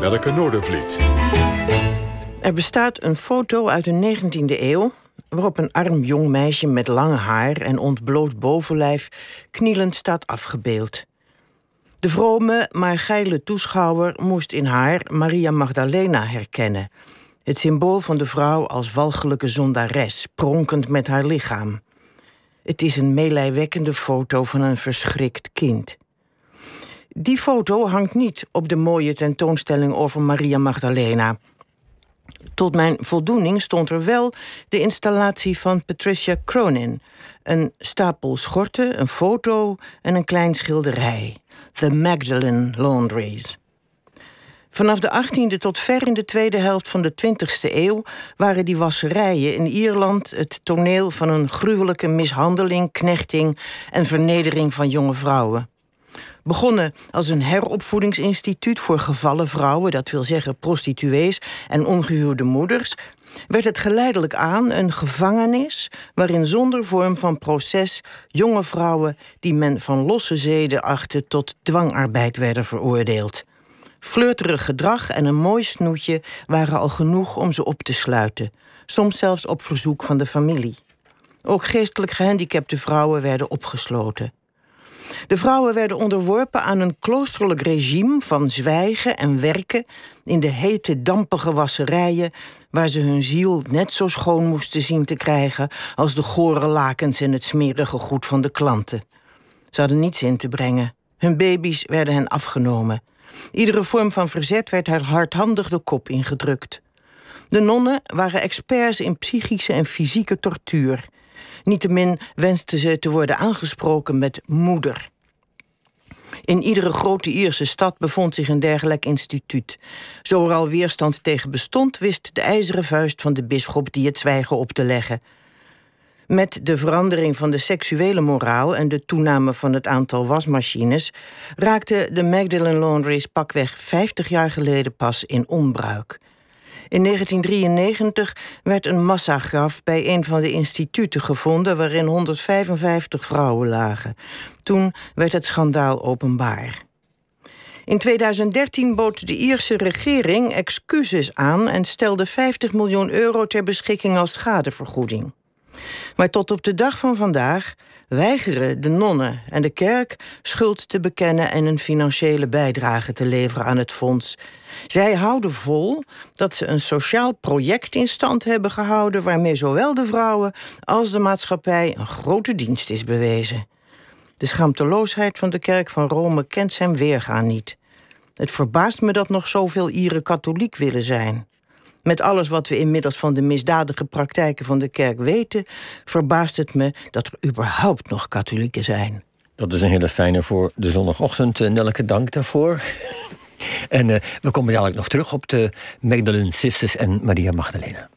Nelke Noordervliet. Er bestaat een foto uit de 19e eeuw waarop een arm jong meisje met lange haar en ontbloot bovenlijf knielend staat afgebeeld. De vrome, maar geile toeschouwer moest in haar Maria Magdalena herkennen, het symbool van de vrouw als walgelijke zondares, pronkend met haar lichaam. Het is een meelijwekkende foto van een verschrikt kind. Die foto hangt niet op de mooie tentoonstelling over Maria Magdalena. Tot mijn voldoening stond er wel de installatie van Patricia Cronin. Een stapel schorten, een foto en een klein schilderij. The Magdalene Laundries. Vanaf de 18e tot ver in de tweede helft van de 20e eeuw waren die wasserijen in Ierland het toneel van een gruwelijke mishandeling, knechting en vernedering van jonge vrouwen. Begonnen als een heropvoedingsinstituut voor gevallen vrouwen, dat wil zeggen prostituees en ongehuwde moeders, werd het geleidelijk aan een gevangenis waarin zonder vorm van proces jonge vrouwen die men van losse zeden achtte tot dwangarbeid werden veroordeeld. Flirterig gedrag en een mooi snoetje waren al genoeg om ze op te sluiten, soms zelfs op verzoek van de familie. Ook geestelijk gehandicapte vrouwen werden opgesloten. De vrouwen werden onderworpen aan een kloosterlijk regime van zwijgen en werken in de hete, dampige wasserijen, waar ze hun ziel net zo schoon moesten zien te krijgen als de gore lakens en het smerige goed van de klanten. Ze hadden niets in te brengen. Hun baby's werden hen afgenomen. Iedere vorm van verzet werd haar hardhandig de kop ingedrukt. De nonnen waren experts in psychische en fysieke tortuur. Niettemin wensten ze te worden aangesproken met moeder. In iedere grote Ierse stad bevond zich een dergelijk instituut. Zo er al weerstand tegen bestond, wist de ijzeren vuist van de bisschop die het zwijgen op te leggen. Met de verandering van de seksuele moraal en de toename van het aantal wasmachines raakte de Magdalene Laundries pakweg 50 jaar geleden pas in onbruik. In 1993 werd een massagraf bij een van de instituten gevonden waarin 155 vrouwen lagen. Toen werd het schandaal openbaar. In 2013 bood de Ierse regering excuses aan en stelde 50 miljoen euro ter beschikking als schadevergoeding. Maar tot op de dag van vandaag weigeren de nonnen en de kerk schuld te bekennen en een financiële bijdrage te leveren aan het fonds. Zij houden vol dat ze een sociaal project in stand hebben gehouden waarmee zowel de vrouwen als de maatschappij een grote dienst is bewezen. De schaamteloosheid van de kerk van Rome kent zijn weergaan niet. Het verbaast me dat nog zoveel Ieren katholiek willen zijn. Met alles wat we inmiddels van de misdadige praktijken van de kerk weten, verbaast het me dat er überhaupt nog katholieken zijn. Dat is een hele fijne voor de zondagochtend. Eh, Nelke, dank daarvoor. en uh, we komen dadelijk nog terug op de Magdalene Sisters en Maria Magdalena.